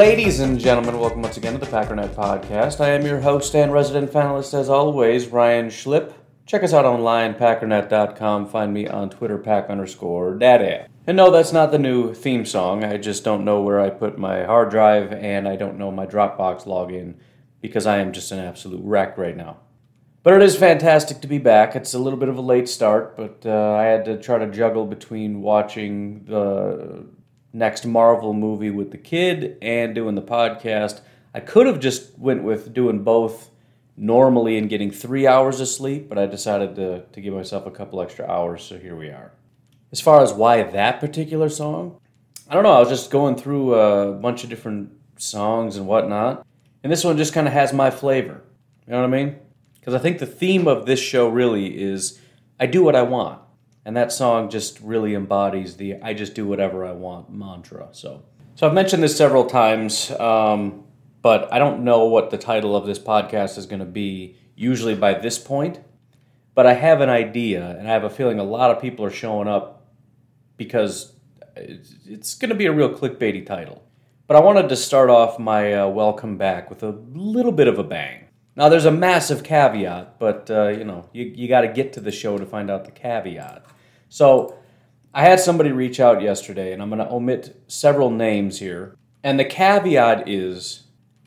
Ladies and gentlemen, welcome once again to the Packernet Podcast. I am your host and resident panelist, as always, Ryan Schlip. Check us out online, packernet.com. Find me on Twitter, pack underscore daddy. And no, that's not the new theme song. I just don't know where I put my hard drive, and I don't know my Dropbox login because I am just an absolute wreck right now. But it is fantastic to be back. It's a little bit of a late start, but uh, I had to try to juggle between watching the next Marvel movie with the kid and doing the podcast. I could have just went with doing both normally and getting three hours of sleep, but I decided to, to give myself a couple extra hours, so here we are. As far as why that particular song, I don't know. I was just going through a bunch of different songs and whatnot, and this one just kind of has my flavor. You know what I mean? Because I think the theme of this show really is I do what I want. And that song just really embodies the I just do whatever I want mantra. So, so I've mentioned this several times, um, but I don't know what the title of this podcast is going to be usually by this point. But I have an idea, and I have a feeling a lot of people are showing up because it's going to be a real clickbaity title. But I wanted to start off my uh, welcome back with a little bit of a bang. Now, there's a massive caveat, but uh, you know, you, you got to get to the show to find out the caveat. So, I had somebody reach out yesterday, and I'm going to omit several names here. And the caveat is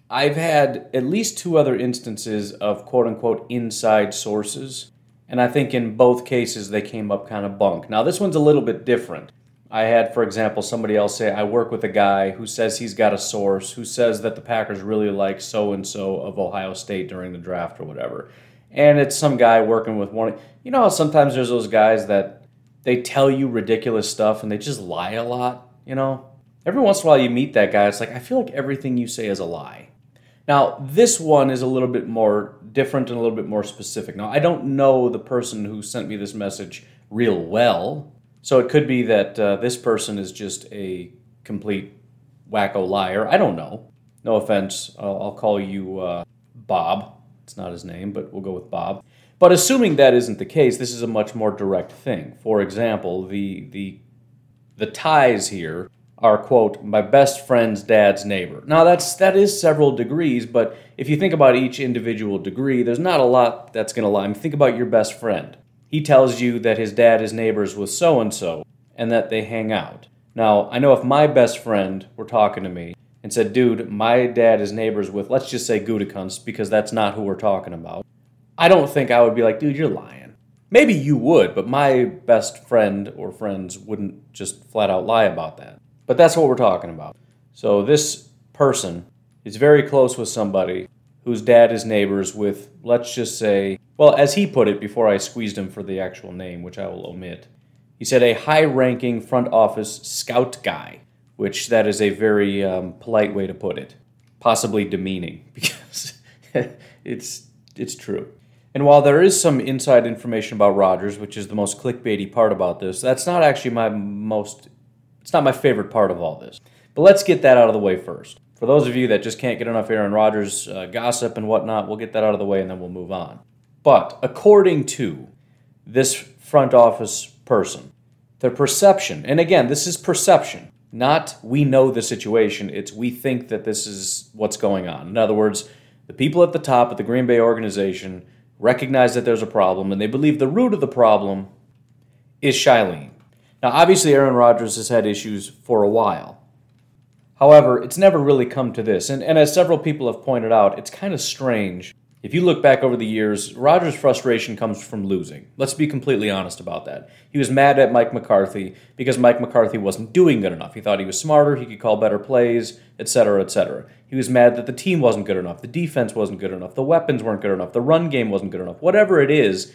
I've had at least two other instances of quote unquote inside sources, and I think in both cases they came up kind of bunk. Now, this one's a little bit different. I had, for example, somebody else say, I work with a guy who says he's got a source, who says that the Packers really like so and so of Ohio State during the draft or whatever. And it's some guy working with one. You know how sometimes there's those guys that they tell you ridiculous stuff and they just lie a lot, you know? Every once in a while you meet that guy, it's like, I feel like everything you say is a lie. Now, this one is a little bit more different and a little bit more specific. Now, I don't know the person who sent me this message real well, so it could be that uh, this person is just a complete wacko liar. I don't know. No offense. I'll, I'll call you uh, Bob. It's not his name, but we'll go with Bob. But assuming that isn't the case, this is a much more direct thing. For example, the the the ties here are quote my best friend's dad's neighbor. Now that's that is several degrees, but if you think about each individual degree, there's not a lot that's going to lie. I mean, think about your best friend he tells you that his dad is neighbors with so and so and that they hang out. Now, I know if my best friend were talking to me and said, dude, my dad is neighbors with, let's just say Gutekunst, because that's not who we're talking about, I don't think I would be like, dude, you're lying. Maybe you would, but my best friend or friends wouldn't just flat out lie about that. But that's what we're talking about. So this person is very close with somebody whose dad is neighbors with, let's just say, well, as he put it before I squeezed him for the actual name, which I will omit, he said a high ranking front office scout guy, which that is a very um, polite way to put it, possibly demeaning, because it's, it's true. And while there is some inside information about Rodgers, which is the most clickbaity part about this, that's not actually my most, it's not my favorite part of all this. But let's get that out of the way first. For those of you that just can't get enough Aaron Rodgers uh, gossip and whatnot, we'll get that out of the way and then we'll move on. But according to this front office person, the perception, and again, this is perception, not we know the situation, it's we think that this is what's going on. In other words, the people at the top of the Green Bay organization recognize that there's a problem and they believe the root of the problem is Shailene. Now, obviously, Aaron Rodgers has had issues for a while. However, it's never really come to this. And, and as several people have pointed out, it's kind of strange If you look back over the years, Rodgers' frustration comes from losing. Let's be completely honest about that. He was mad at Mike McCarthy because Mike McCarthy wasn't doing good enough. He thought he was smarter, he could call better plays, etc., etc. He was mad that the team wasn't good enough, the defense wasn't good enough, the weapons weren't good enough, the run game wasn't good enough. Whatever it is,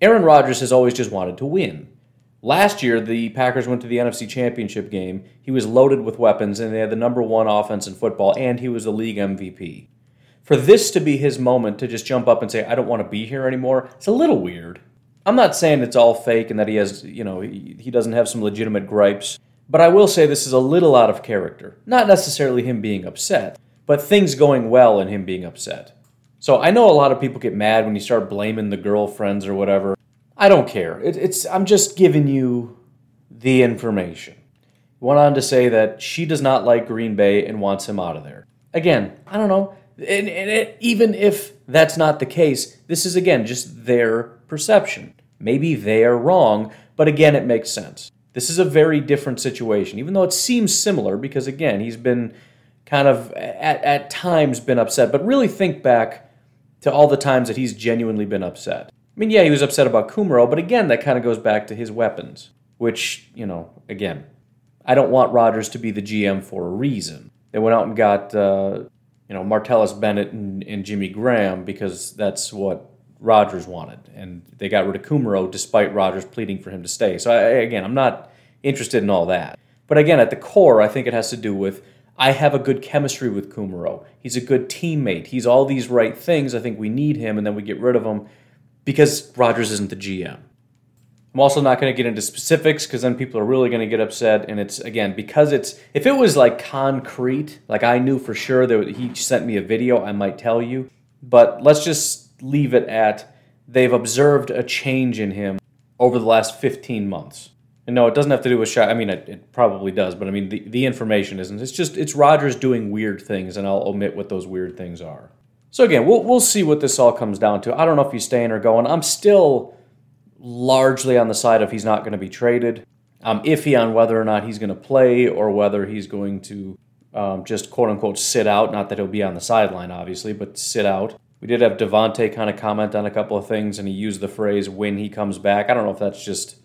Aaron Rodgers has always just wanted to win. Last year, the Packers went to the NFC Championship game. He was loaded with weapons, and they had the number one offense in football, and he was the league MVP for this to be his moment to just jump up and say, I don't want to be here anymore, it's a little weird. I'm not saying it's all fake and that he has, you know, he, he doesn't have some legitimate gripes, but I will say this is a little out of character. Not necessarily him being upset, but things going well and him being upset. So I know a lot of people get mad when you start blaming the girlfriends or whatever. I don't care. It, it's I'm just giving you the information. Went on to say that she does not like Green Bay and wants him out of there. Again, I don't know. And, and it, even if that's not the case, this is again just their perception. Maybe they are wrong, but again, it makes sense. This is a very different situation, even though it seems similar because again, he's been kind of at, at times been upset. But really think back to all the times that he's genuinely been upset. I mean, yeah, he was upset about Kumaro, but again, that kind of goes back to his weapons, which, you know, again, I don't want Rodgers to be the GM for a reason. They went out and got uh, you know, Martellus Bennett and, and Jimmy Graham because that's what Rodgers wanted. And they got rid of Kumaro despite Rodgers pleading for him to stay. So, I, again, I'm not interested in all that. But again, at the core, I think it has to do with I have a good chemistry with Kumaro. He's a good teammate. He's all these right things. I think we need him, and then we get rid of him because Rodgers isn't the GM. I'm also not going to get into specifics because then people are really going to get upset. And it's again because it's if it was like concrete, like I knew for sure that he sent me a video, I might tell you. But let's just leave it at they've observed a change in him over the last 15 months. And no, it doesn't have to do with shot. I mean, it, it, probably does, but I mean, the, the information isn't. It's just it's Rodgers doing weird things, and I'll omit what those weird things are. So again, we'll we'll see what this all comes down to. I don't know if he's staying or going. I'm still largely on the side of he's not going to be traded. I'm iffy on whether or not he's going to play or whether he's going to um, just quote unquote sit out. Not that he'll be on the sideline, obviously, but sit out. We did have Davante kind of comment on a couple of things, and he used the phrase when he comes back. I don't know if that's just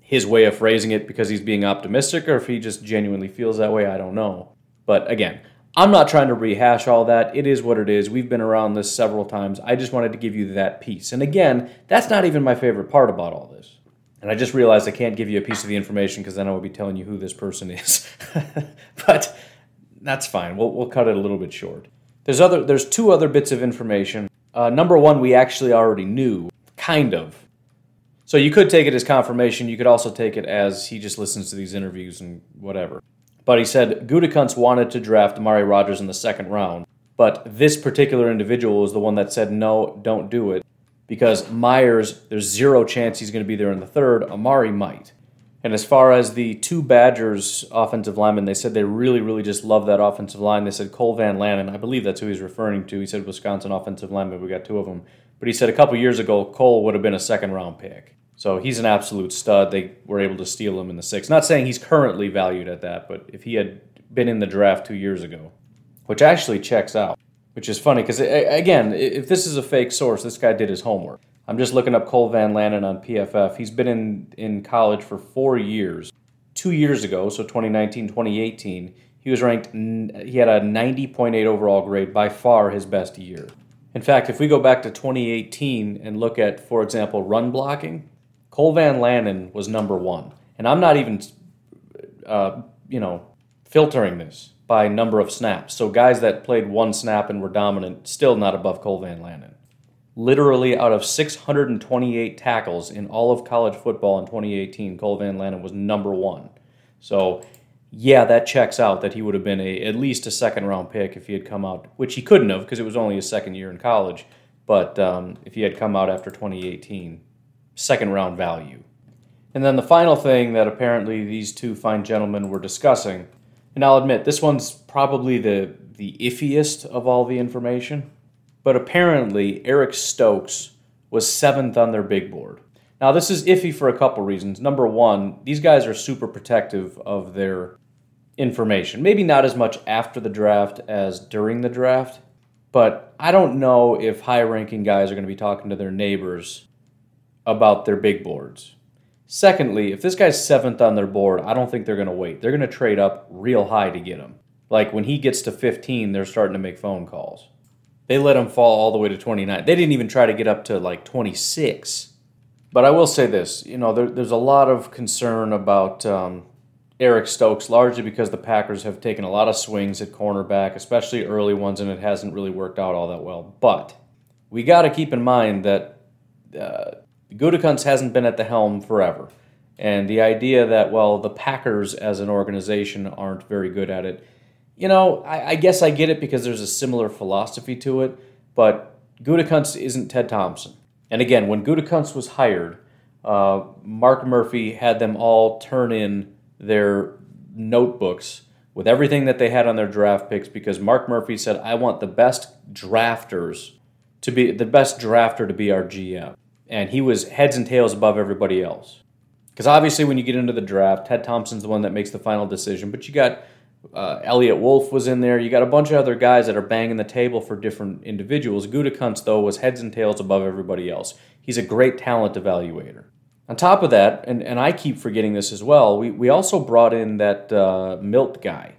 his way of phrasing it because he's being optimistic or if he just genuinely feels that way. I don't know. But again, I'm not trying to rehash all that. It is what it is. We've been around this several times. I just wanted to give you that piece. And again, that's not even my favorite part about all this. And I just realized I can't give you a piece of the information because then I would be telling you who this person is. but that's fine. We'll, we'll cut it a little bit short. There's other. There's two other bits of information. Uh, number one, we actually already knew, kind of. So you could take it as confirmation. You could also take it as he just listens to these interviews and whatever. But he said Gutekunst wanted to draft Amari Rodgers in the second round, but this particular individual was the one that said no, don't do it because Myers, there's zero chance he's going to be there in the third. Amari might. And as far as the two Badgers offensive linemen, they said they really, really just love that offensive line. They said Cole Van Lanen, I believe that's who he's referring to. He said Wisconsin offensive lineman. We got two of them. But he said a couple years ago, Cole would have been a second round pick. So he's an absolute stud. They were able to steal him in the sixth. Not saying he's currently valued at that, but if he had been in the draft two years ago, which actually checks out, which is funny because again, if this is a fake source, this guy did his homework. I'm just looking up Cole Van Lanen on PFF. He's been in, in college for four years. Two years ago, so 2019, 2018, he was ranked, he had a 90.8 overall grade, by far his best year. In fact, if we go back to 2018 and look at, for example, run blocking, Cole Van Lanen was number one. And I'm not even, uh, you know, filtering this by number of snaps. So guys that played one snap and were dominant, still not above Cole Van Lanen. Literally out of 628 tackles in all of college football in 2018, Cole Van Lanen was number one. So yeah, that checks out that he would have been a at least a second round pick if he had come out, which he couldn't have because it was only his second year in college. But um, if he had come out after 2018, second round value. And then the final thing that apparently these two fine gentlemen were discussing, and I'll admit this one's probably the, the iffiest of all the information, but apparently Eric Stokes was seventh on their big board. Now, this is iffy for a couple reasons. Number one, these guys are super protective of their information. Maybe not as much after the draft as during the draft, But I don't know if high ranking guys are going to be talking to their neighbors about their big boards. Secondly, if this guy's seventh on their board, I don't think they're going to wait. They're going to trade up real high to get him. Like when he gets to 15, they're starting to make phone calls. They let him fall all the way to 29. They didn't even try to get up to like 26. But I will say this you know, there, there's a lot of concern about um, Eric Stokes, largely because the Packers have taken a lot of swings at cornerback, especially early ones, and it hasn't really worked out all that well. But we got to keep in mind that uh, Gutekunst hasn't been at the helm forever. And the idea that, well, the Packers as an organization aren't very good at it, you know, I, I guess I get it because there's a similar philosophy to it, but Gutekunst isn't Ted Thompson. And again, when Gutekunst was hired, uh, Mark Murphy had them all turn in their notebooks with everything that they had on their draft picks because Mark Murphy said, I want the best drafters to be the best drafter to be our GM. And he was heads and tails above everybody else. Because obviously, when you get into the draft, Ted Thompson's the one that makes the final decision, but you got uh, Eliot Wolf was in there. You got a bunch of other guys that are banging the table for different individuals. Gutekunst, though, was heads and tails above everybody else. He's a great talent evaluator. On top of that, and, and I keep forgetting this as well, we, we also brought in that uh, Milt guy.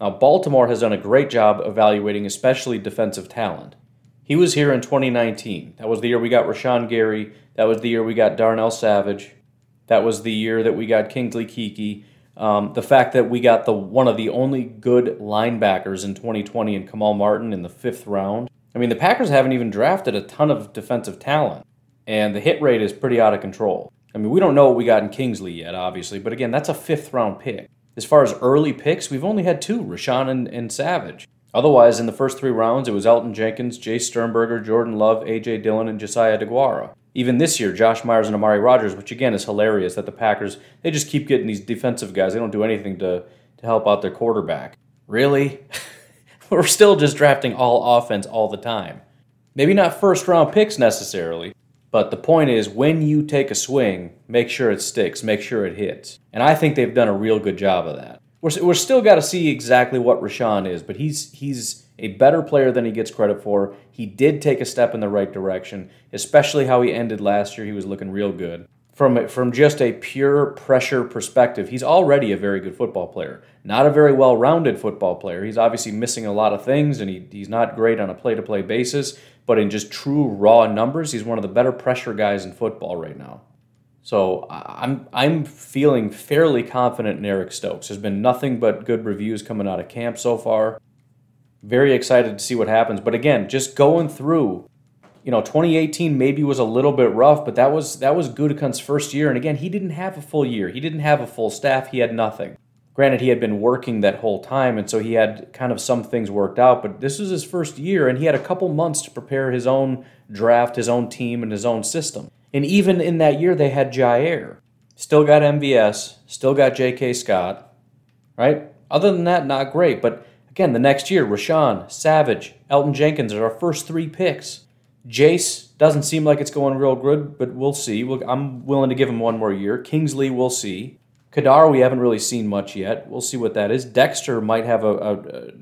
Now, Baltimore has done a great job evaluating, especially defensive talent. He was here in 2019. That was the year we got Rashan Gary. That was the year we got Darnell Savage. That was the year that we got Kingsley Keke. Um, the fact that we got the one of the only good linebackers in 2020 in Kamal Martin in the fifth round. I mean, the Packers haven't even drafted a ton of defensive talent, and the hit rate is pretty out of control. I mean, we don't know what we got in Kingsley yet, obviously, but again, that's a fifth round pick. As far as early picks, we've only had two, Rashan and, and Savage. Otherwise, in the first three rounds, it was Elgton Jenkins, Jace Sternberger, Jordan Love, A.J. Dillon, and Josiah DeGuara. Even this year, Josh Myers and Amari Rodgers, which again is hilarious that the Packers, they just keep getting these defensive guys. They don't do anything to, to help out their quarterback. Really? We're still just drafting all offense all the time. Maybe not first round picks necessarily, but the point is, when you take a swing, make sure it sticks, make sure it hits. And I think they've done a real good job of that. We're, we're still got to see exactly what Rashan is, but he's he's a better player than he gets credit for. He did take a step in the right direction, especially how he ended last year. He was looking real good. From from just a pure pressure perspective, he's already a very good football player. Not a very well-rounded football player. He's obviously missing a lot of things, and he, he's not great on a play-to-play basis but in just true raw numbers, he's one of the better pressure guys in football right now. So I'm I'm feeling fairly confident in Eric Stokes. There's been nothing but good reviews coming out of camp so far. Very excited to see what happens. But again, just going through, you know, 2018 maybe was a little bit rough, but that was that was Gutekunst's first year. And again, he didn't have a full year. He didn't have a full staff. He had nothing. Granted, he had been working that whole time, and so he had kind of some things worked out, but this was his first year, and he had a couple months to prepare his own draft, his own team, and his own system. And even in that year, they had Jaire. Still got MVS, still got J.K. Scott, right? Other than that, not great. But again, the next year, Rashan, Savage, Elgton Jenkins are our first three picks. Jace doesn't seem like it's going real good, but we'll see. I'm willing to give him one more year. Kingsley, we'll see. Ka'dar, we haven't really seen much yet. We'll see what that is. Dexter might have a, a,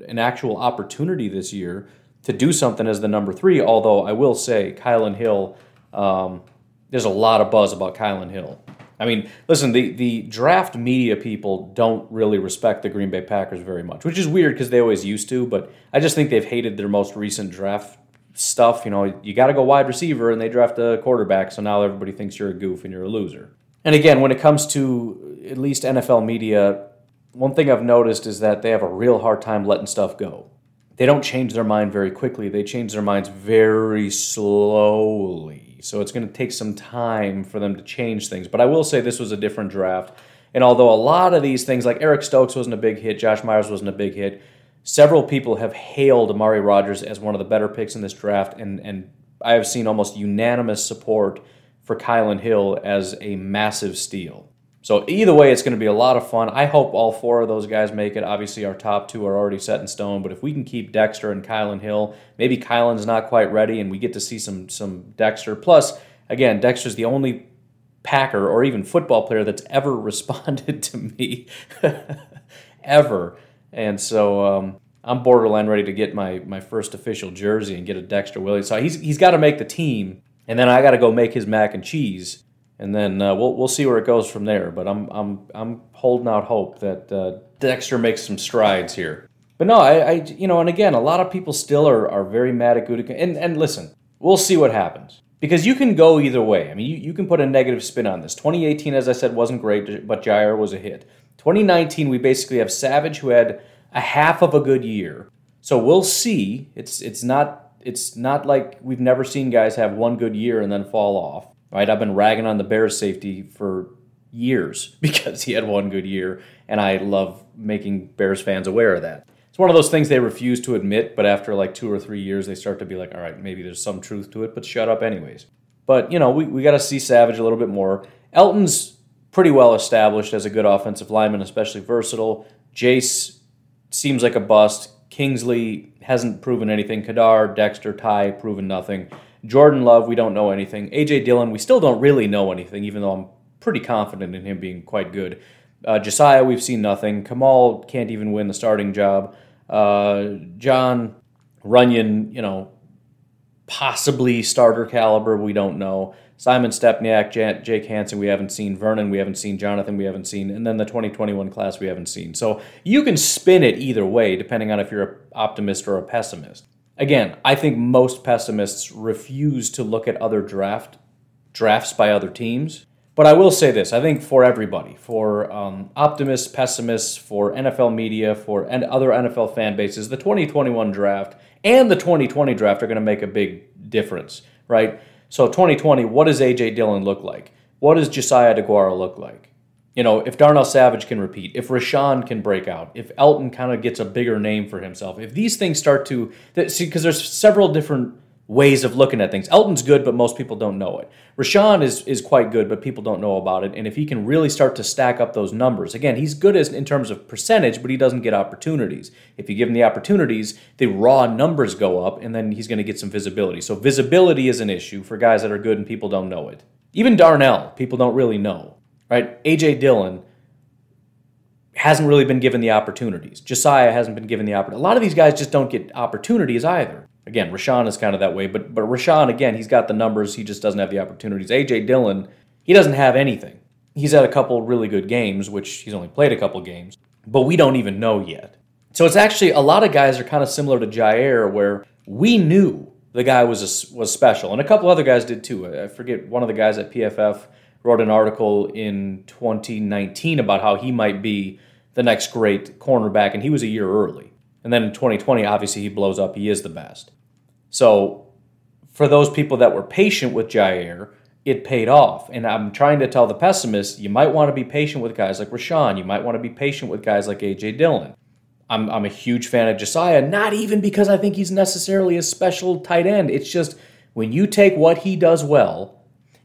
an actual opportunity this year to do something as the number three. Although I will say, Kylin Hill, um, there's a lot of buzz about Kylin Hill. I mean, listen, the, the draft media people don't really respect the Green Bay Packers very much, which is weird because they always used to. But I just think they've hated their most recent draft stuff. You know, you got to go wide receiver, and they draft a quarterback, so now everybody thinks you're a goof and you're a loser. And again, when it comes to at least NFL media, one thing I've noticed is that they have a real hard time letting stuff go. They don't change their mind very quickly, they change their minds very slowly. So it's going to take some time for them to change things. But I will say this was a different draft. And although a lot of these things, like Eric Stokes wasn't a big hit, Josh Myers wasn't a big hit, several people have hailed Amari Rodgers as one of the better picks in this draft. And, and I have seen almost unanimous support for Kylin Hill as a massive steal. So either way, it's going to be a lot of fun. I hope all four of those guys make it. Obviously, our top two are already set in stone, but if we can keep Dexter and Kylin Hill, maybe Kylin's not quite ready, and we get to see some some Dexter. Plus, again, Dexter's the only Packer or even football player that's ever responded to me, ever. And so, um, I'm borderline ready to get my my first official jersey and get a Dexter Williams. So he's he's got to make the team, and then I got to go make his mac and cheese, and then uh, we'll we'll see where it goes from there. But I'm I'm I'm holding out hope that uh, Dexter makes some strides here. But no, I, I you know, and again, a lot of people still are are very mad at Gutekunst. And and listen, we'll see what happens because you can go either way. I mean, you, you can put a negative spin on this. 2018, as I said, wasn't great, but Jaire was a hit. 2019, we basically have Savage who had a half of a good year. So we'll see. It's it's not it's not like we've never seen guys have one good year and then fall off. Right? I've been ragging on the Bears safety for years because he had one good year, and I love making Bears fans aware of that. It's one of those things they refuse to admit, but after like two or three years, they start to be like, all right, maybe there's some truth to it, but shut up anyways. But, you know, we, we got to see Savage a little bit more. Elgton's pretty well established as a good offensive lineman, especially versatile. Jace seems like a bust. Kingsley hasn't proven anything. Ka'dar, Dexter, Ty proven nothing. Jordan Love, we don't know anything. AJ Dillon, we still don't really know anything, even though I'm pretty confident in him being quite good. Uh, Josiah, we've seen nothing. Kamal can't even win the starting job. Uh, Jon Runyan, you know, possibly starter caliber, we don't know. Simon Stepaniak, Jake Hanson, we haven't seen. Vernon, we haven't seen. Jonathan, we haven't seen. And then the 2021 class, we haven't seen. So you can spin it either way, depending on if you're an optimist or a pessimist. Again, I think most pessimists refuse to look at other draft drafts by other teams. But I will say this: I think for everybody, for um, optimists, pessimists, for NFL media, for and other NFL fan bases, the 2021 draft and the 2020 draft are going to make a big difference, right? So 2020, what does AJ Dillon look like? What does Josiah DeGuara look like? You know, if Darnell Savage can repeat, if Rashan can break out, if Elgton kind of gets a bigger name for himself, if these things start to see, because there's several different ways of looking at things. Elgton's good, but most people don't know it. Rashan is is quite good, but people don't know about it. And if he can really start to stack up those numbers, again, he's good as in terms of percentage, but he doesn't get opportunities. If you give him the opportunities, the raw numbers go up, and then he's going to get some visibility. So visibility is an issue for guys that are good and people don't know it. Even Darnell, people don't really know, right? AJ Dillon hasn't really been given the opportunities. Josiah hasn't been given the opportunity. A lot of these guys just don't get opportunities either. Again, Rashan is kind of that way, but but Rashan again, he's got the numbers, he just doesn't have the opportunities. AJ Dillon, he doesn't have anything. He's had a couple really good games, which he's only played a couple games, but we don't even know yet. So it's actually a lot of guys are kind of similar to Jaire, where we knew the guy was a, was special, and a couple other guys did too. I forget one of the guys at PFF wrote an article in 2019 about how he might be the next great cornerback, and he was a year early. And then in 2020, obviously, he blows up. He is the best. So for those people that were patient with Jaire, it paid off. And I'm trying to tell the pessimists, you might want to be patient with guys like Rashan. You might want to be patient with guys like A.J. Dillon. I'm, I'm a huge fan of Josiah, not even because I think he's necessarily a special tight end. It's just when you take what he does well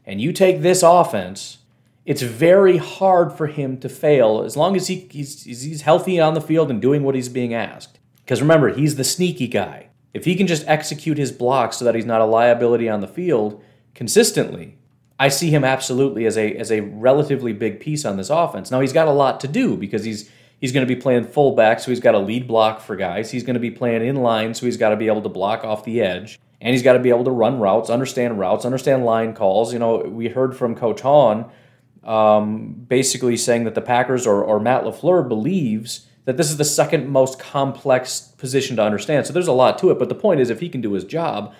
and you take this offense, it's very hard for him to fail as long as he, he's, he's healthy on the field and doing what he's being asked. Because remember, he's the sneaky guy. If he can just execute his blocks so that he's not a liability on the field consistently, I see him absolutely as a as a relatively big piece on this offense. Now he's got a lot to do because he's he's going to be playing fullback, so he's got to lead block for guys. He's going to be playing in line, so he's got to be able to block off the edge, and he's got to be able to run routes, understand routes, understand line calls. You know, we heard from Coach Hahn um, basically saying that the Packers or, or Matt LaFleur believes that this is the second most complex position to understand. So there's a lot to it, but the point is if he can do his job,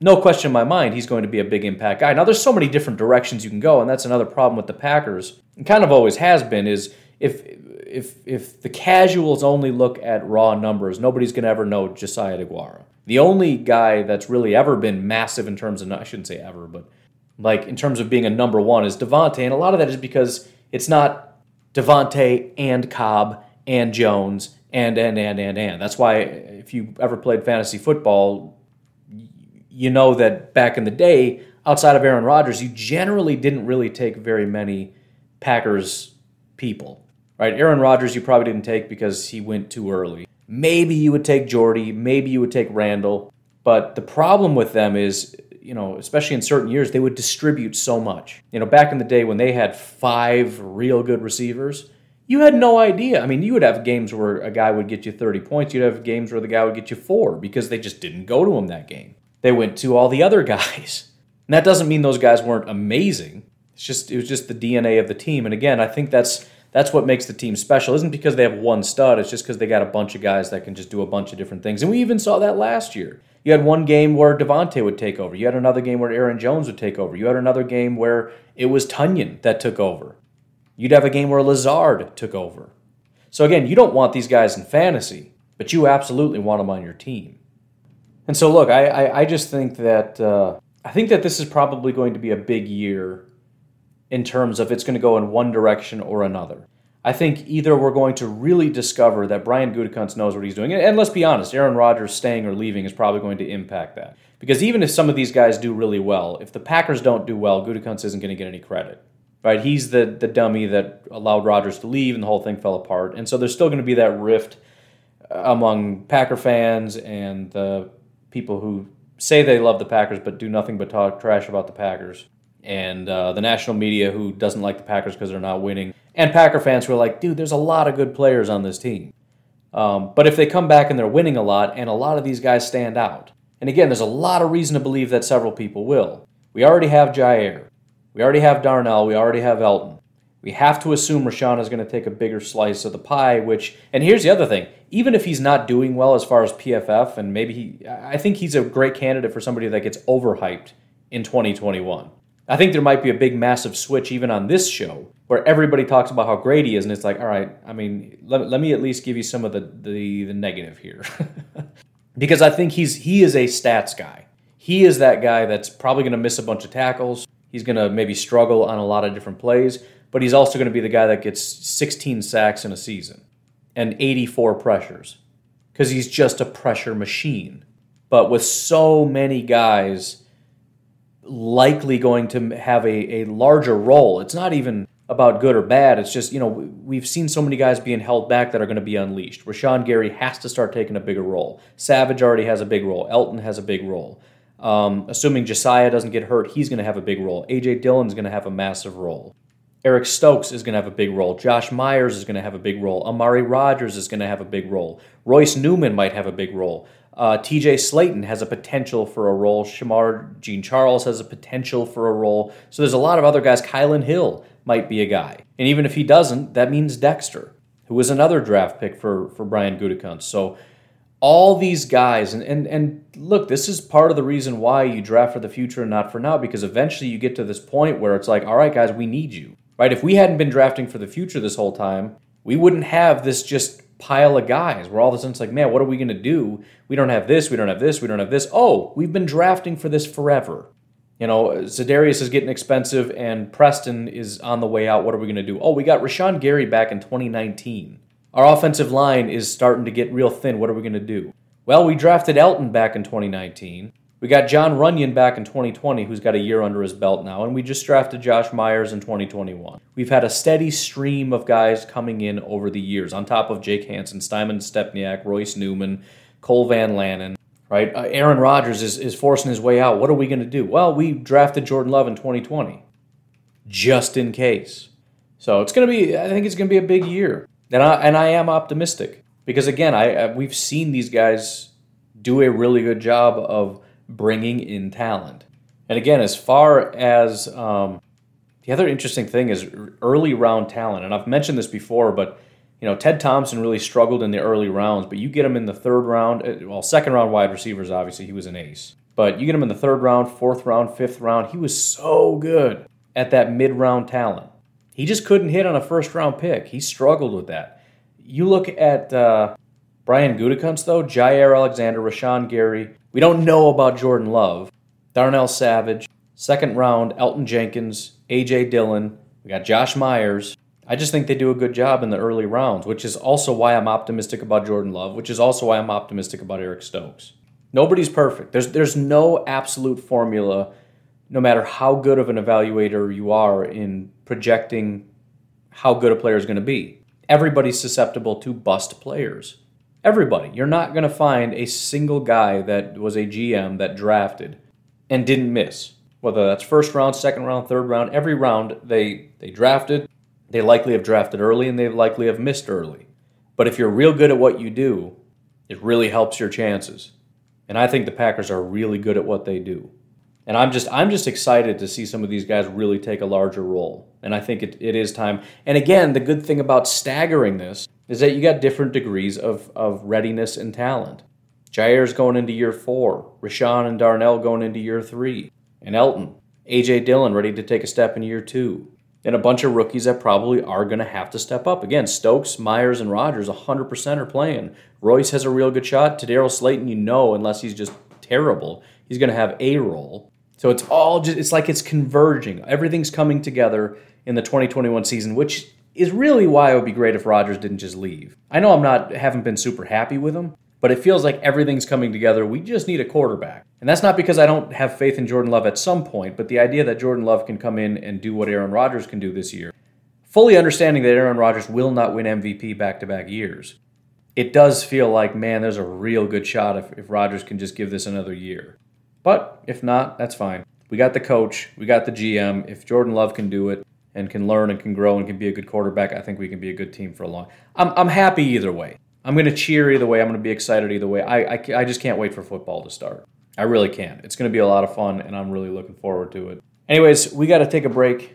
no question in my mind, he's going to be a big impact guy. Now there's so many different directions you can go, and that's another problem with the Packers. And kind of always has been is if if if the casuals only look at raw numbers, nobody's going to ever know Josiah DeGuara. The only guy that's really ever been massive in terms of I shouldn't say ever, but like in terms of being a number one is Davante, and a lot of that is because it's not Davante and Cobb and Jones and and and and and. That's why if you ever played fantasy football, you know that back in the day, outside of Aaron Rodgers, you generally didn't really take very many Packers people. Right? Aaron Rodgers you probably didn't take because he went too early. Maybe you would take Jordy, maybe you would take Randall, but the problem with them is you know, especially in certain years, they would distribute so much. You know, back in the day when they had five real good receivers, You had no idea. I mean, you would have games where a guy would get you 30 points. You'd have games where the guy would get you four because they just didn't go to him that game. They went to all the other guys. And that doesn't mean those guys weren't amazing. It's just it was just the DNA of the team. And again, I think that's that's what makes the team special. It isn't because they have one stud. It's just because they got a bunch of guys that can just do a bunch of different things. And we even saw that last year. You had one game where Davante would take over. You had another game where Aaron Jones would take over. You had another game where it was Tonyan that took over. You'd have a game where Lazard took over. So again, you don't want these guys in fantasy, but you absolutely want them on your team. And so look, I I, I just think that uh, I think that this is probably going to be a big year in terms of it's going to go in one direction or another. I think either we're going to really discover that Brian Gutekunst knows what he's doing, and, let's be honest, Aaron Rodgers staying or leaving is probably going to impact that. Because even if some of these guys do really well, if the Packers don't do well, Gutekunst isn't going to get any credit. Right? He's the the dummy that allowed Rodgers to leave, and the whole thing fell apart. And so there's still going to be that rift uh, among Packer fans and the people who say they love the Packers but do nothing but talk trash about the Packers, and uh, the national media who doesn't like the Packers because they're not winning, and Packer fans who are like, dude, there's a lot of good players on this team. Um, but if they come back and they're winning a lot, and a lot of these guys stand out, and again, there's a lot of reason to believe that several people will. We already have Jaire, We already have Darnell. We already have Elgton. We have to assume Rashan is going to take a bigger slice of the pie, which, and here's the other thing even if he's not doing well as far as PFF, and maybe he, I think he's a great candidate for somebody that gets overhyped in 2021. I think there might be a big, massive switch even on this show where everybody talks about how great he is, and it's like, all right, I mean, let, let me at least give you some of the, the, the negative here. because I think he's he is a stats guy. He is that guy that's probably going to miss a bunch of tackles. He's going to maybe struggle on a lot of different plays, but he's also going to be the guy that gets 16 sacks in a season and 84 pressures because he's just a pressure machine. But with so many guys likely going to have a, a larger role, it's not even about good or bad. It's just, you know, we've seen so many guys being held back that are going to be unleashed. Rashan Gary has to start taking a bigger role. Savage already has a big role. Elgton has a big role. Um, assuming Josiah doesn't get hurt, he's going to have a big role. A.J. Dillon's going to have a massive role. Eric Stokes is going to have a big role. Josh Myers is going to have a big role. Amari Rodgers is going to have a big role. Royce Newman might have a big role. Uh, TJ Slaton has a potential for a role. Shemar Jean Charles has a potential for a role. So there's a lot of other guys. Kylin Hill might be a guy. And even if he doesn't, that means Dexter, who was another draft pick for, for Brian Gutekunst. So all these guys, and, and, and look, this is part of the reason why you draft for the future and not for now, because eventually you get to this point where it's like, all right, guys, we need you right? If we hadn't been drafting for the future this whole time, we wouldn't have this just pile of guys where all of a sudden it's like, man, what are we going to do? We don't have this, we don't have this, we don't have this. Oh, we've been drafting for this forever. You know, Za'Darius is getting expensive and Preston is on the way out. What are we going to do? Oh, we got Rashan Gary back in 2019. Our offensive line is starting to get real thin. What are we going to do? Well, we drafted Elgton back in 2019. We got Jon Runyan back in 2020, who's got a year under his belt now, and we just drafted Josh Myers in 2021. We've had a steady stream of guys coming in over the years, on top of Jake Hanson, Simon Stepaniak, Royce Newman, Cole Van Lanen, right? Uh, Aaron Rodgers is, is forcing his way out. What are we going to do? Well, we drafted Jordan Love in 2020, just in case. So it's going to be, I think it's going to be a big year. And I, and I am optimistic because, again, I, I we've seen these guys do a really good job of bringing in talent. And again, as far as um, the other interesting thing is early round talent, and I've mentioned this before, but you know Ted Thompson really struggled in the early rounds, but you get him in the third round, uh, well, second round wide receivers, obviously he was an ace, but you get him in the third round, fourth round, fifth round, he was so good at that mid round talent. He just couldn't hit on a first round pick. He struggled with that. You look at uh, Brian Gutekunst though, Jair Alexander, Rashan Gary, we don't know about Jordan Love. Darnell Savage, second round, Elgton Jenkins, A.J. Dillon. We got Josh Myers. I just think they do a good job in the early rounds, which is also why I'm optimistic about Jordan Love, which is also why I'm optimistic about Eric Stokes. Nobody's perfect. There's there's no absolute formula, no matter how good of an evaluator you are in projecting how good a player is going to be. Everybody's susceptible to bust players. Everybody. You're not going to find a single guy that was a GM that drafted and didn't miss. Whether that's first round, second round, third round, every round they they drafted, They likely have drafted early and they likely have missed early. But if you're real good at what you do, it really helps your chances. And I think the Packers are really good at what they do. And I'm just I'm just excited to see some of these guys really take a larger role. And I think it, it is time. And again, the good thing about staggering this is that you got different degrees of, of readiness and talent. Jaire's going into year four, Rashan and Darnell going into year three, and Elgton, AJ Dillon ready to take a step in year two. And a bunch of rookies that probably are going to have to step up. Again, Stokes, Myers, and Rodgers 100% are playing. Royce has a real good shot. Tedarrell Slaton, you know, unless he's just terrible, he's going to have a role. So it's all just, it's like it's converging. Everything's coming together in the 2021 season, which is really why it would be great if Rodgers didn't just leave. I know I'm not, haven't been super happy with him, but it feels like everything's coming together. We just need a quarterback. And that's not because I don't have faith in Jordan Love at some point, but the idea that Jordan Love can come in and do what Aaron Rodgers can do this year, fully understanding that Aaron Rodgers will not win MVP back to back years, it does feel like, man, there's a real good shot if, if Rodgers can just give this another year. But if not, that's fine. We got the coach, we got the GM. If Jordan Love can do it and can learn and can grow and can be a good quarterback, I think we can be a good team for a long. I'm I'm happy either way. I'm going to cheer either way. I'm going to be excited either way. I, I, I just can't wait for football to start. I really can't. It's going to be a lot of fun, and I'm really looking forward to it. Anyways, we got to take a break.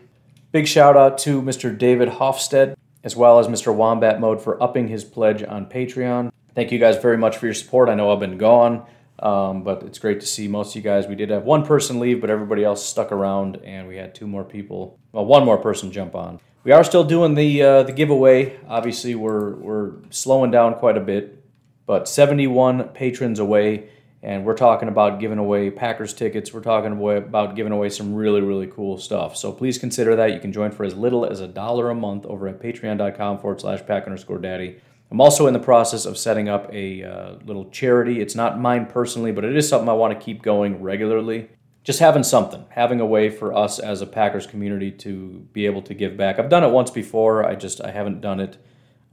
Big shout out to Mr. David Hofstead, as well as Mr. Wombat Mode for upping his pledge on Patreon. Thank you guys very much for your support. I know I've been gone. Um, but it's great to see most of you guys. We did have one person leave, but everybody else stuck around, and we had two more people. Well, one more person jump on. We are still doing the uh, the giveaway. Obviously, we're we're slowing down quite a bit, but 71 patrons away, and we're talking about giving away Packers tickets. We're talking about giving away some really really cool stuff. So please consider that. You can join for as little as a dollar a month over at patreon.com forward slash pack underscore daddy. I'm also in the process of setting up a uh, little charity. It's not mine personally, but it is something I want to keep going regularly. Just having something, having a way for us as a Packers community to be able to give back. I've done it once before. I just I haven't done it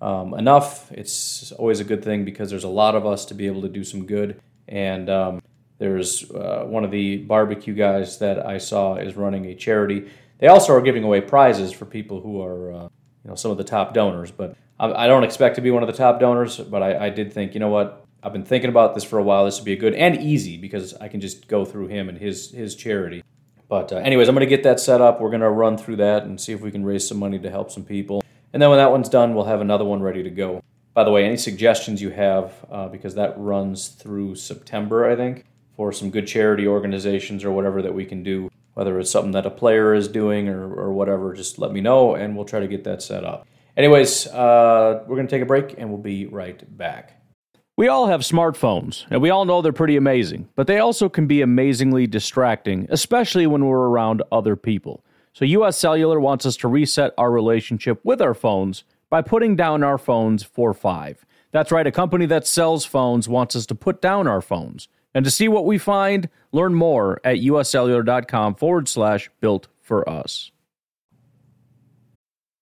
um, enough. It's always a good thing because there's a lot of us to be able to do some good. And um, there's uh, one of the barbecue guys that I saw is running a charity. They also are giving away prizes for people who are uh, you know some of the top donors, but I don't expect to be one of the top donors, but I, I, did think, you know what? I've been thinking about this for a while. This would be a good and easy because I can just go through him and his his charity. But uh, anyways, I'm going to get that set up. We're going to run through that and see if we can raise some money to help some people. And then when that one's done, we'll have another one ready to go. By the way, any suggestions you have, uh, because that runs through September, I think, for some good charity organizations or whatever that we can do, whether it's something that a player is doing or, or whatever, just let me know and we'll try to get that set up. Anyways, uh, we're going to take a break and we'll be right back. We all have smartphones, and we all know they're pretty amazing, but they also can be amazingly distracting, especially when we're around other people. So, US Cellular wants us to reset our relationship with our phones by putting down our phones for five. That's right, a company that sells phones wants us to put down our phones. And to see what we find, learn more at uscellular.com forward slash built for us.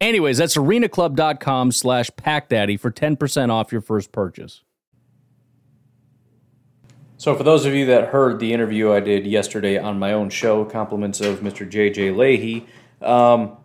Anyways, that's arenaclub.com slash packdaddy for 10% off your first purchase. So, for those of you that heard the interview I did yesterday on my own show, compliments of Mr. J.J. Leahy, um,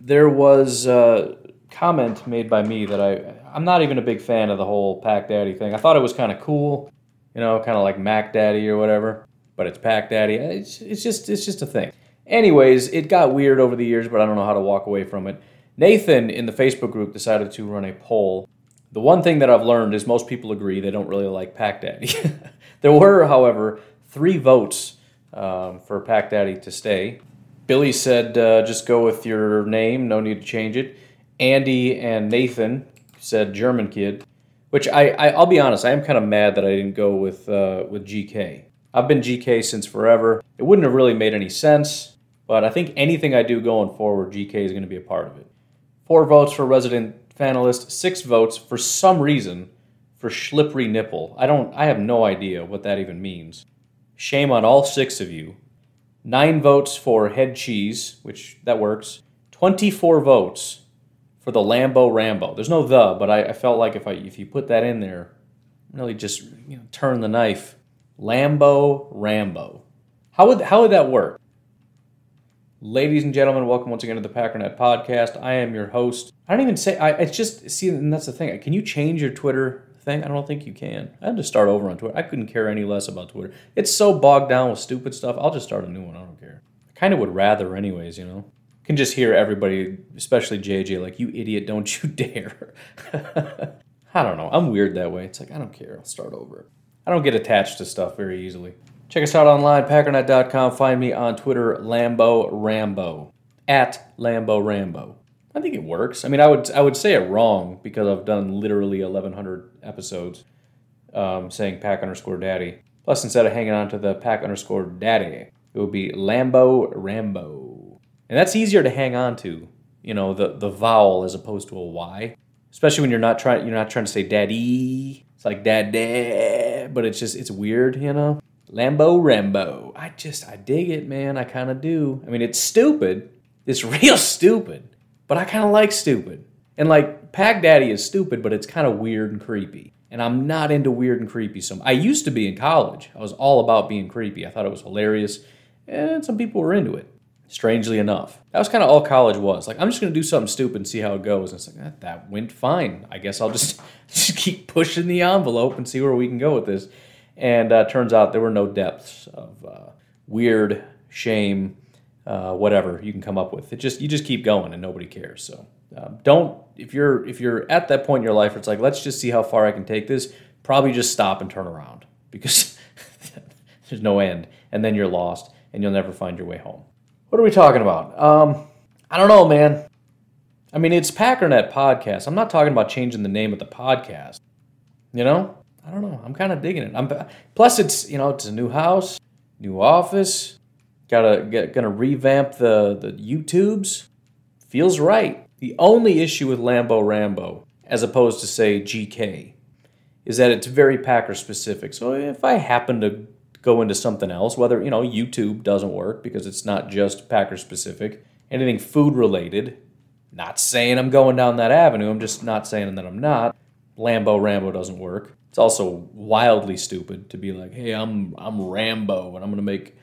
there was a comment made by me that I, I'm not even a big fan of the whole Pack Daddy thing. I thought it was kind of cool, you know, kind of like Mac Daddy or whatever, but it's Pack Daddy. It's, it's, just, it's just a thing. Anyways, it got weird over the years, but I don't know how to walk away from it. Nathan in the Facebook group decided to run a poll. The one thing that I've learned is most people agree they don't really like Pack Daddy. there were, however, three votes um, for Pack Daddy to stay. Billy said, uh, just go with your name, no need to change it. Andy and Nathan said German kid, which I, I will be honest, I am kind of mad that I didn't go with uh, with GK. I've been GK since forever. It wouldn't have really made any sense, but I think anything I do going forward, GK is going to be a part of it. Four votes for resident fanalist, six votes for some reason for slippery Nipple. I don't I have no idea what that even means. Shame on all six of you. Nine votes for head cheese, which that works. 24 votes for the Lambo Rambo. There's no the, but I, I felt like if I if you put that in there, really just you know, turn the knife. Lambo Rambo. How would how would that work? Ladies and gentlemen, welcome once again to the Packernet Podcast. I am your host. I don't even say I. It's just see, and that's the thing. Can you change your Twitter thing? I don't think you can. I had to start over on Twitter. I couldn't care any less about Twitter. It's so bogged down with stupid stuff. I'll just start a new one. I don't care. I kind of would rather, anyways. You know, can just hear everybody, especially JJ, like, "You idiot! Don't you dare!" I don't know. I'm weird that way. It's like I don't care. I'll start over. I don't get attached to stuff very easily. Check us out online, packernet.com. Find me on Twitter, Lambo Rambo. At Lambo Rambo. I think it works. I mean, I would I would say it wrong because I've done literally 1,100 episodes um, saying pack underscore daddy. Plus, instead of hanging on to the pack underscore daddy, it would be Lambo Rambo. And that's easier to hang on to, you know, the, the vowel as opposed to a Y. Especially when you're not trying you're not trying to say daddy. It's like dad dad, but it's just it's weird, you know? Lambo Rambo. I just, I dig it, man. I kind of do. I mean, it's stupid. It's real stupid, but I kind of like stupid. And like, Pack Daddy is stupid, but it's kind of weird and creepy. And I'm not into weird and creepy. So I used to be in college. I was all about being creepy. I thought it was hilarious, and some people were into it. Strangely enough, that was kind of all college was. Like, I'm just gonna do something stupid and see how it goes. And it's like that, that went fine. I guess I'll just just keep pushing the envelope and see where we can go with this and uh, turns out there were no depths of uh, weird shame, uh, whatever you can come up with. It just you just keep going and nobody cares. So um, don't if you're if you're at that point in your life, where it's like let's just see how far I can take this. Probably just stop and turn around because there's no end, and then you're lost and you'll never find your way home. What are we talking about? Um, I don't know, man. I mean, it's Packernet podcast. I'm not talking about changing the name of the podcast. You know, I don't know. I'm kind of digging it. I'm plus it's you know it's a new house, new office. Gotta get gonna revamp the the YouTubes. Feels right. The only issue with Lambo Rambo, as opposed to say GK, is that it's very Packer specific. So if I happen to go into something else, whether you know YouTube doesn't work because it's not just Packer specific, anything food related. Not saying I'm going down that avenue. I'm just not saying that I'm not. Lambo Rambo doesn't work. It's also wildly stupid to be like, "Hey, I'm I'm Rambo and I'm gonna make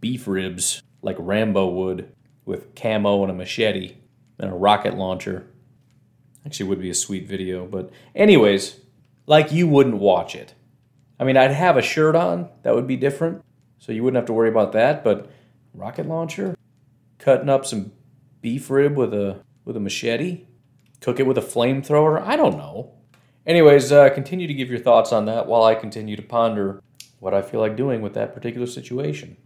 beef ribs like Rambo would with camo and a machete and a rocket launcher." Actually, would be a sweet video, but anyways, like you wouldn't watch it. I mean, I'd have a shirt on that would be different, so you wouldn't have to worry about that. But rocket launcher, cutting up some beef rib with a with a machete, cook it with a flamethrower. I don't know. Anyways, uh, continue to give your thoughts on that while I continue to ponder what I feel like doing with that particular situation.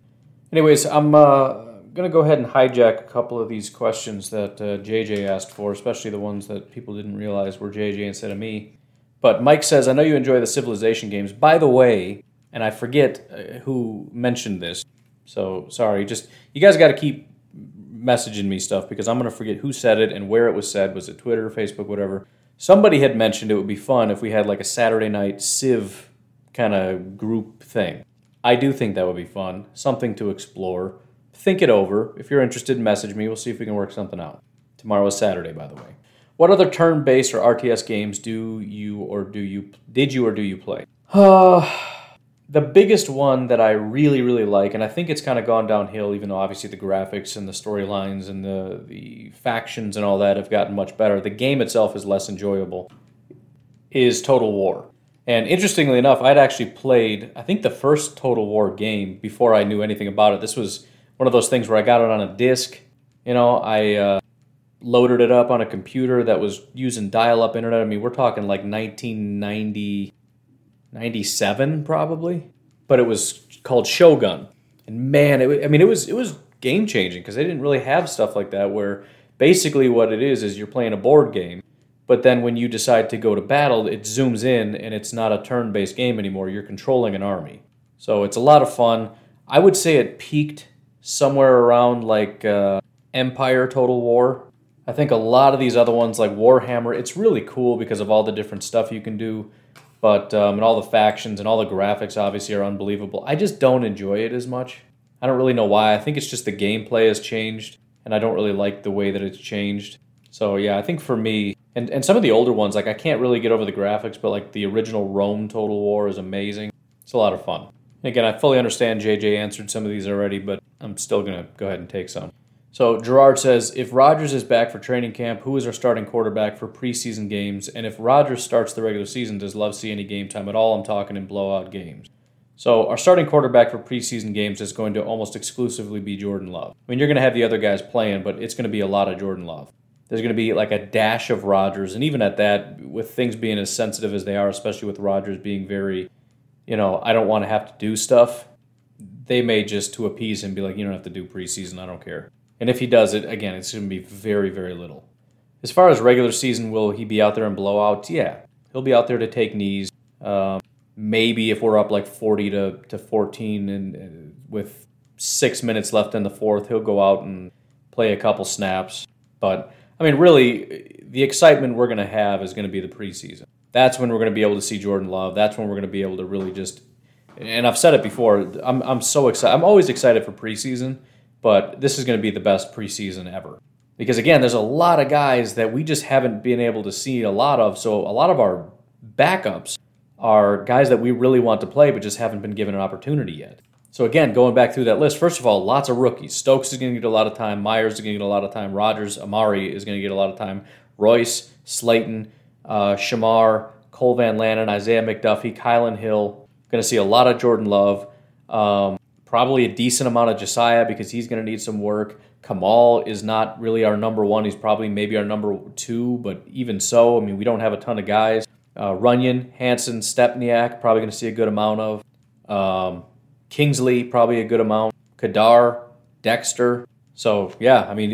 Anyways, I'm uh, going to go ahead and hijack a couple of these questions that uh, JJ asked for, especially the ones that people didn't realize were JJ instead of me. But Mike says, I know you enjoy the Civilization games. By the way, and I forget uh, who mentioned this, so sorry, just you guys got to keep messaging me stuff because I'm going to forget who said it and where it was said. Was it Twitter, Facebook, whatever? Somebody had mentioned it would be fun if we had like a Saturday night Civ kind of group thing. I do think that would be fun, something to explore. Think it over. If you're interested, message me. We'll see if we can work something out. Tomorrow is Saturday, by the way. What other turn-based or RTS games do you or do you did you or do you play? Uh, the biggest one that I really, really like, and I think it's kind of gone downhill, even though obviously the graphics and the storylines and the, the factions and all that have gotten much better. The game itself is less enjoyable, is Total War. And interestingly enough, I'd actually played, I think, the first Total War game before I knew anything about it. This was one of those things where I got it on a disc. You know, I uh, loaded it up on a computer that was using dial up internet. I mean, we're talking like 1990, 97 probably, but it was called Shogun. And man, it, I mean, it was it was game changing because they didn't really have stuff like that. Where basically what it is is you're playing a board game, but then when you decide to go to battle, it zooms in and it's not a turn based game anymore. You're controlling an army, so it's a lot of fun. I would say it peaked somewhere around like uh, Empire Total War. I think a lot of these other ones like Warhammer, it's really cool because of all the different stuff you can do but um, and all the factions and all the graphics obviously are unbelievable. I just don't enjoy it as much. I don't really know why. I think it's just the gameplay has changed, and I don't really like the way that it's changed. So yeah, I think for me, and, and some of the older ones, like I can't really get over the graphics, but like the original Rome Total War is amazing. It's a lot of fun. Again, I fully understand JJ answered some of these already, but I'm still gonna go ahead and take some. So Gerard says, if Rodgers is back for training camp, who is our starting quarterback for preseason games? And if Rodgers starts the regular season, does Love see any game time at all? I'm talking in blowout games. So our starting quarterback for preseason games is going to almost exclusively be Jordan Love. I mean, you're going to have the other guys playing, but it's going to be a lot of Jordan Love. There's going to be like a dash of Rodgers, and even at that, with things being as sensitive as they are, especially with Rodgers being very, you know, I don't want to have to do stuff. They may just to appease him be like, you don't have to do preseason. I don't care. And if he does it, again, it's going to be very, very little. As far as regular season, will he be out there in blowouts? Yeah, he'll be out there to take knees. Um, maybe if we're up like 40 to, to 14 and uh, with six minutes left in the fourth, he'll go out and play a couple snaps. But I mean, really, the excitement we're going to have is going to be the preseason. That's when we're going to be able to see Jordan Love. That's when we're going to be able to really just. And I've said it before. I'm I'm so excited. I'm always excited for preseason but this is going to be the best preseason ever. Because again, there's a lot of guys that we just haven't been able to see a lot of. So a lot of our backups are guys that we really want to play, but just haven't been given an opportunity yet. So again, going back through that list, first of all, lots of rookies. Stokes is going to get a lot of time. Myers is going to get a lot of time. Rodgers, Amari is going to get a lot of time. Royce, Slaton, uh, Shemar, Cole Van Lanen, Isaiah McDuffie, Kylan Hill. Going to see a lot of Jordan Love. Um, probably a decent amount of Josiah because he's going to need some work. Kamal is not really our number one. He's probably maybe our number two, but even so, I mean, we don't have a ton of guys. Uh, Runyan, Hanson, Stepaniak, probably going to see a good amount of. Um, Kingsley, probably a good amount. Ka'dar, Dexter. So yeah, I mean,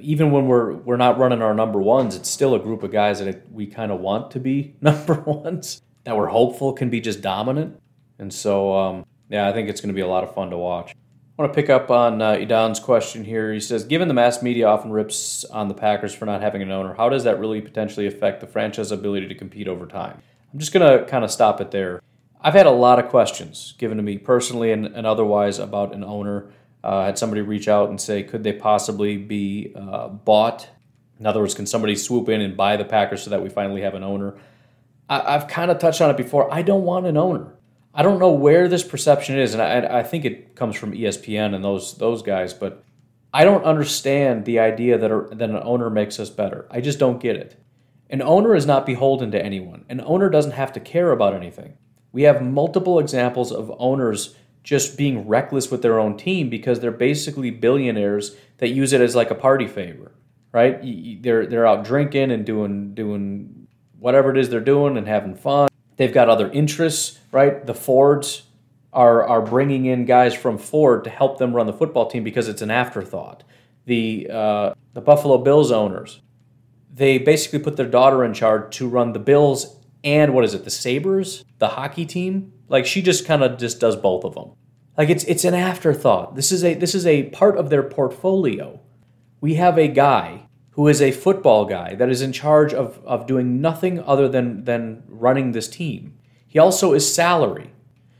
even when we're we're not running our number ones, it's still a group of guys that we kind of want to be number ones that we're hopeful can be just dominant. And so um, yeah, I think it's going to be a lot of fun to watch. I want to pick up on uh, Idan's question here. He says, given the mass media often rips on the Packers for not having an owner, how does that really potentially affect the franchise's ability to compete over time? I'm just going to kind of stop it there. I've had a lot of questions given to me personally and, and otherwise about an owner. Uh, had somebody reach out and say, could they possibly be uh, bought? In other words, can somebody swoop in and buy the Packers so that we finally have an owner? I, I've kind of touched on it before. I don't want an owner. I don't know where this perception is, and I, I think it comes from ESPN and those those guys, but I don't understand the idea that, a, that an owner makes us better. I just don't get it. An owner is not beholden to anyone. An owner doesn't have to care about anything. We have multiple examples of owners just being reckless with their own team because they're basically billionaires that use it as like a party favor, right? They're they're out drinking and doing doing whatever it is they're doing and having fun. They've got other interests, right? The Fords are are bringing in guys from Ford to help them run the football team because it's an afterthought. The uh, the Buffalo Bills owners, they basically put their daughter in charge to run the Bills and what is it, the Sabres, the hockey team. Like she just kind of just does both of them. Like it's it's an afterthought. This is a this is a part of their portfolio. We have a guy who is a football guy that is in charge of, of doing nothing other than, than running this team. He also is salary.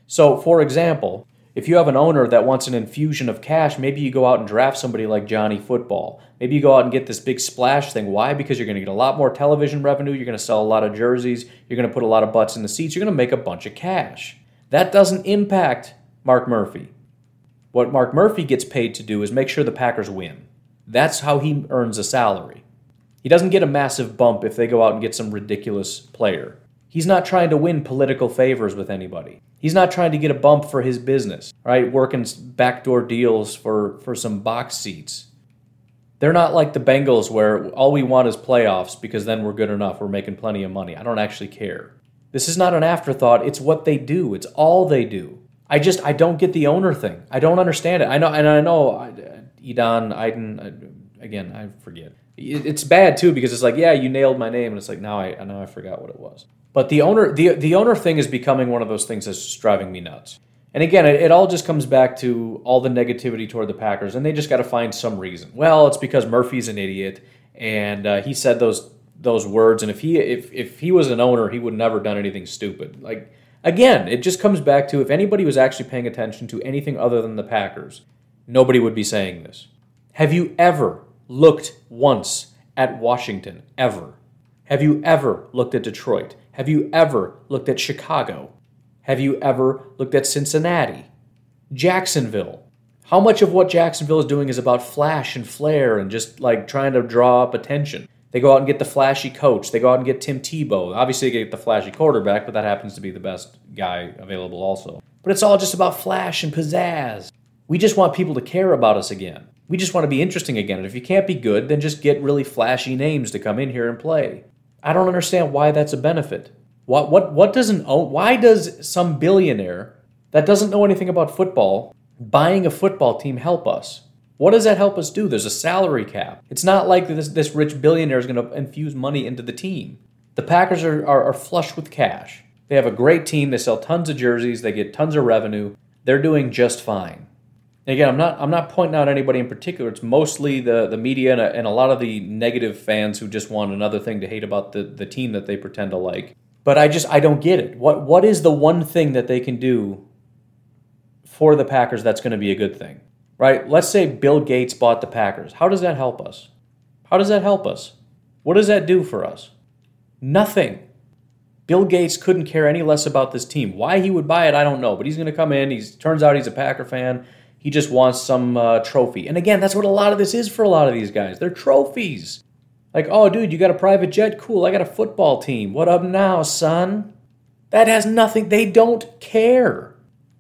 So, for example, if you have an owner that wants an infusion of cash, maybe you go out and draft somebody like Johnny Football. Maybe you go out and get this big splash thing. Why? Because you're going to get a lot more television revenue, you're going to sell a lot of jerseys, you're going to put a lot of butts in the seats, you're going to make a bunch of cash. That doesn't impact Mark Murphy. What Mark Murphy gets paid to do is make sure the Packers win. That's how he earns a salary. He doesn't get a massive bump if they go out and get some ridiculous player. He's not trying to win political favors with anybody. He's not trying to get a bump for his business, right? Working backdoor deals for, for some box seats. They're not like the Bengals where all we want is playoffs because then we're good enough. We're making plenty of money. I don't actually care. This is not an afterthought. It's what they do. It's all they do. I just I don't get the owner thing. I don't understand it. I know and I know Edon Iden again I forget. It's bad too because it's like yeah you nailed my name and it's like now I now I forgot what it was. But the owner the the owner thing is becoming one of those things that's just driving me nuts. And again, it, it all just comes back to all the negativity toward the Packers, and they just got to find some reason. Well, it's because Murphy's an idiot, and uh, he said those those words, and if he if if he was an owner, he would never done anything stupid. Like again, it just comes back to if anybody was actually paying attention to anything other than the Packers, nobody would be saying this. Have you ever looked once at Washington ever? Have you ever looked at Detroit? Have you ever looked at Chicago? Have you ever looked at Cincinnati? Jacksonville. How much of what Jacksonville is doing is about flash and flair and just like trying to draw up attention? They go out and get the flashy coach. They go out and get Tim Tebow. Obviously, they get the flashy quarterback, but that happens to be the best guy available also. But it's all just about flash and pizzazz. We just want people to care about us again. We just want to be interesting again. And if you can't be good, then just get really flashy names to come in here and play. I don't understand why that's a benefit. What what what doesn't why does some billionaire that doesn't know anything about football buying a football team help us? What does that help us do? There's a salary cap. It's not like this this rich billionaire is going to infuse money into the team. The Packers are, are, are flush with cash. They have a great team. They sell tons of jerseys. They get tons of revenue. They're doing just fine. And again, I'm not I'm not pointing out anybody in particular. It's mostly the the media and a, and a lot of the negative fans who just want another thing to hate about the the team that they pretend to like. But I just I don't get it. What what is the one thing that they can do for the Packers that's going to be a good thing? Right? Let's say Bill Gates bought the Packers. How does that help us? How does that help us? What does that do for us? Nothing. Bill Gates couldn't care any less about this team. Why he would buy it, I don't know. But he's going to come in. He turns out he's a Packer fan. He just wants some uh, trophy. And again, that's what a lot of this is for a lot of these guys. They're trophies. Like, oh, dude, you got a private jet? Cool. I got a football team. What up now, son? That has nothing. They don't care.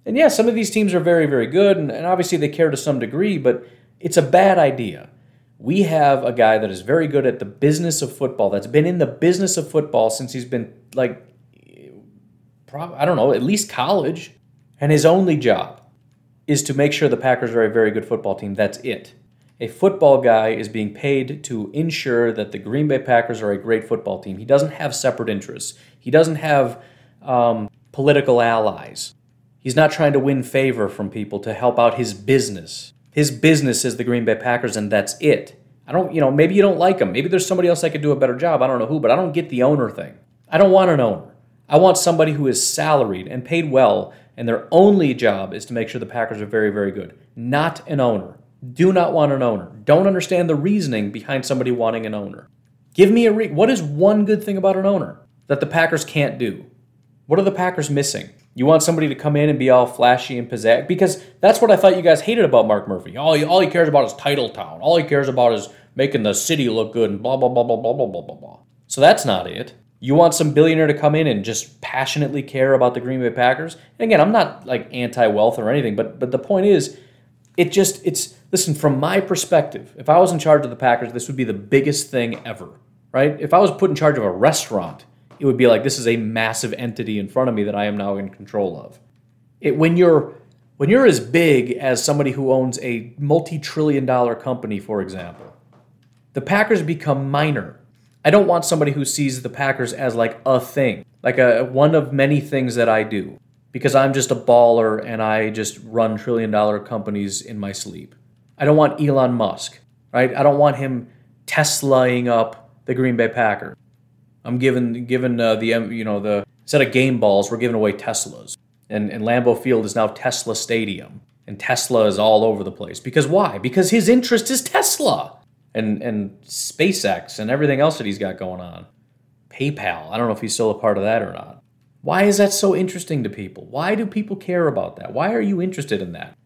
And yeah, some of these teams are very, very good, and, and obviously they care to some degree, but it's a bad idea. We have a guy that is very good at the business of football, that's been in the business of football since he's been, like, I don't know, at least college. And his only job is to make sure the Packers are a very good football team. That's it a football guy is being paid to ensure that the Green Bay Packers are a great football team. He doesn't have separate interests, he doesn't have um, political allies. He's not trying to win favor from people to help out his business. His business is the Green Bay Packers, and that's it. I don't, you know, maybe you don't like him. Maybe there's somebody else that could do a better job. I don't know who, but I don't get the owner thing. I don't want an owner. I want somebody who is salaried and paid well, and their only job is to make sure the Packers are very, very good. Not an owner. Do not want an owner. Don't understand the reasoning behind somebody wanting an owner. Give me a re- what is one good thing about an owner that the Packers can't do? What are the Packers missing? You want somebody to come in and be all flashy and pizzazz because that's what I thought you guys hated about Mark Murphy. All he, all he cares about is title town. All he cares about is making the city look good and blah blah blah blah blah blah blah blah blah. So that's not it. You want some billionaire to come in and just passionately care about the Green Bay Packers. And again, I'm not like anti-wealth or anything, but but the point is, it just it's listen, from my perspective, if I was in charge of the Packers, this would be the biggest thing ever, right? If I was put in charge of a restaurant, it would be like this is a massive entity in front of me that I am now in control of. It, when you're when you're as big as somebody who owns a multi-trillion dollar company, for example, the Packers become minor. I don't want somebody who sees the Packers as like a thing, like a one of many things that I do, because I'm just a baller and I just run trillion dollar companies in my sleep. I don't want Elon Musk, right? I don't want him Teslaing up the Green Bay Packers. I'm giving giving uh, the you know the instead of game balls, we're giving away Teslas, and and Lambeau Field is now Tesla Stadium, and Tesla is all over the place. Because why? Because his interest is Tesla and and SpaceX and everything else that he's got going on. PayPal. I don't know if he's still a part of that or not. Why is that so interesting to people? Why do people care about that? Why are you interested in that?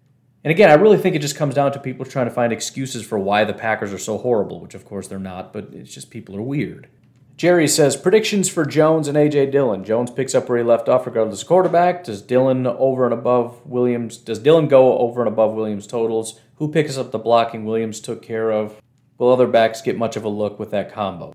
And again, I really think it just comes down to people trying to find excuses for why the Packers are so horrible, which of course they're not, but it's just people are weird. Jerry says predictions for Jones and AJ Dillon. Jones picks up where he left off regardless of quarterback. Does Dillon over and above Williams? Does Dillon go over and above Williams totals? Who picks up the blocking Williams took care of? Will other backs get much of a look with that combo?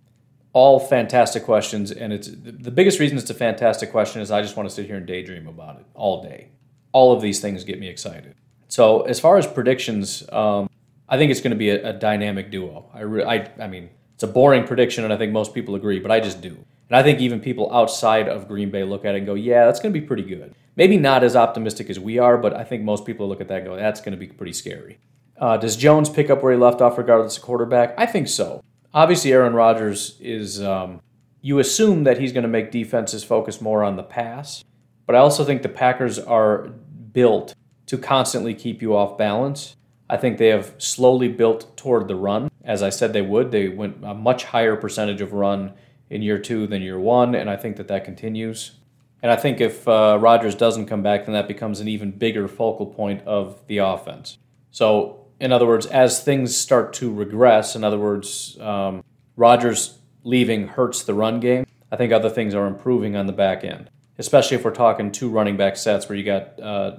All fantastic questions, and it's the biggest reason it's a fantastic question is I just want to sit here and daydream about it all day. All of these things get me excited. So as far as predictions, um, I think it's going to be a, a dynamic duo. I, re- I, I mean, it's a boring prediction, and I think most people agree, but I just do. And I think even people outside of Green Bay look at it and go, yeah, that's going to be pretty good. Maybe not as optimistic as we are, but I think most people look at that and go, that's going to be pretty scary. Uh, does Jones pick up where he left off regardless of quarterback? I think so. Obviously, Aaron Rodgers is, um, you assume that he's going to make defenses focus more on the pass, but I also think the Packers are built to constantly keep you off balance. I think they have slowly built toward the run, as I said they would. They went a much higher percentage of run in year two than year one, and I think that that continues. And I think if uh, Rodgers doesn't come back, then that becomes an even bigger focal point of the offense. So in other words, as things start to regress, in other words, um, Rodgers leaving hurts the run game. I think other things are improving on the back end, especially if we're talking two running back sets where you got uh,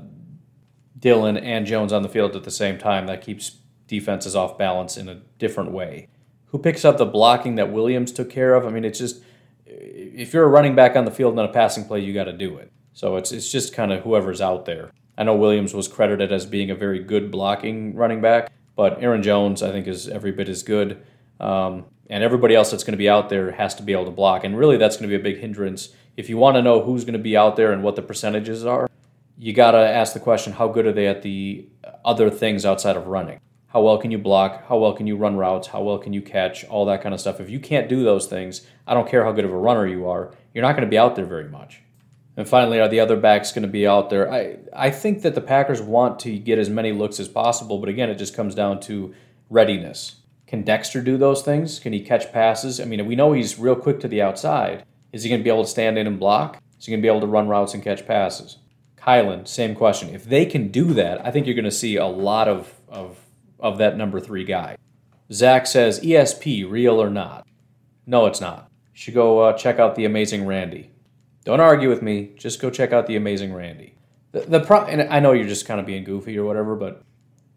Dillon and Jones on the field at the same time. That keeps defenses off balance in a different way. Who picks up the blocking that Williams took care of? I mean, it's just if you're a running back on the field and a passing play, you got to do it. So it's it's just kind of whoever's out there. I know Williams was credited as being a very good blocking running back, but Aaron Jones, I think, is every bit as good. Um, and everybody else that's going to be out there has to be able to block. And really, that's going to be a big hindrance. If you want to know who's going to be out there and what the percentages are, you got to ask the question how good are they at the other things outside of running? How well can you block? How well can you run routes? How well can you catch? All that kind of stuff. If you can't do those things, I don't care how good of a runner you are, you're not going to be out there very much. And finally, are the other backs going to be out there? I, I think that the Packers want to get as many looks as possible, but again, it just comes down to readiness. Can Dexter do those things? Can he catch passes? I mean, we know he's real quick to the outside. Is he going to be able to stand in and block? Is he going to be able to run routes and catch passes? Kylan, same question. If they can do that, I think you're going to see a lot of, of, of that number three guy. Zach says, ESP, real or not? No, it's not. You should go uh, check out The Amazing Randi. Don't argue with me. Just go check out the amazing Randi. The, the pro- and I know you're just kind of being goofy or whatever, but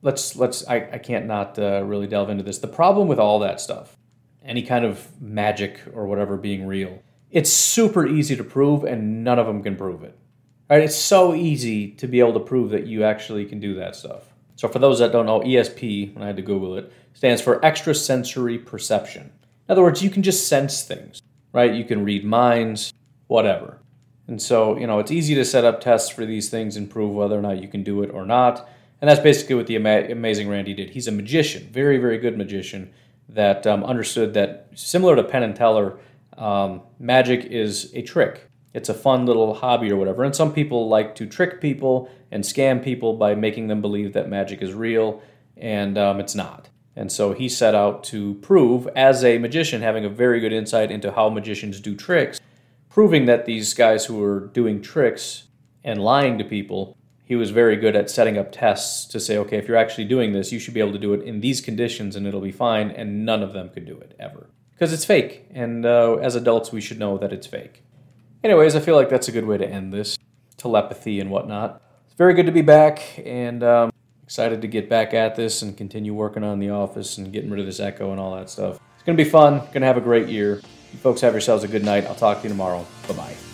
let's let's I, I can't not uh, really delve into this. The problem with all that stuff, any kind of magic or whatever being real, it's super easy to prove, and none of them can prove it. Right? It's so easy to be able to prove that you actually can do that stuff. So for those that don't know, ESP, when I had to Google it, stands for extrasensory perception. In other words, you can just sense things, right? You can read minds, whatever. And so, you know, it's easy to set up tests for these things and prove whether or not you can do it or not. And that's basically what the ama- amazing Randi did. He's a magician, very, very good magician that um, understood that, similar to Penn and Teller, um, magic is a trick. It's a fun little hobby or whatever. And some people like to trick people and scam people by making them believe that magic is real, and um, it's not. And so he set out to prove, as a magician, having a very good insight into how magicians do tricks, proving that these guys who were doing tricks and lying to people, he was very good at setting up tests to say, okay, if you're actually doing this, you should be able to do it in these conditions and it'll be fine. And none of them could do it ever because it's fake. And uh, as adults, we should know that it's fake. Anyways, I feel like that's a good way to end this telepathy and whatnot. It's very good to be back and um, excited to get back at this and continue working on the office and getting rid of this echo and all that stuff. It's going to be fun. Going to have a great year. Folks have yourselves a good night. I'll talk to you tomorrow. Bye bye.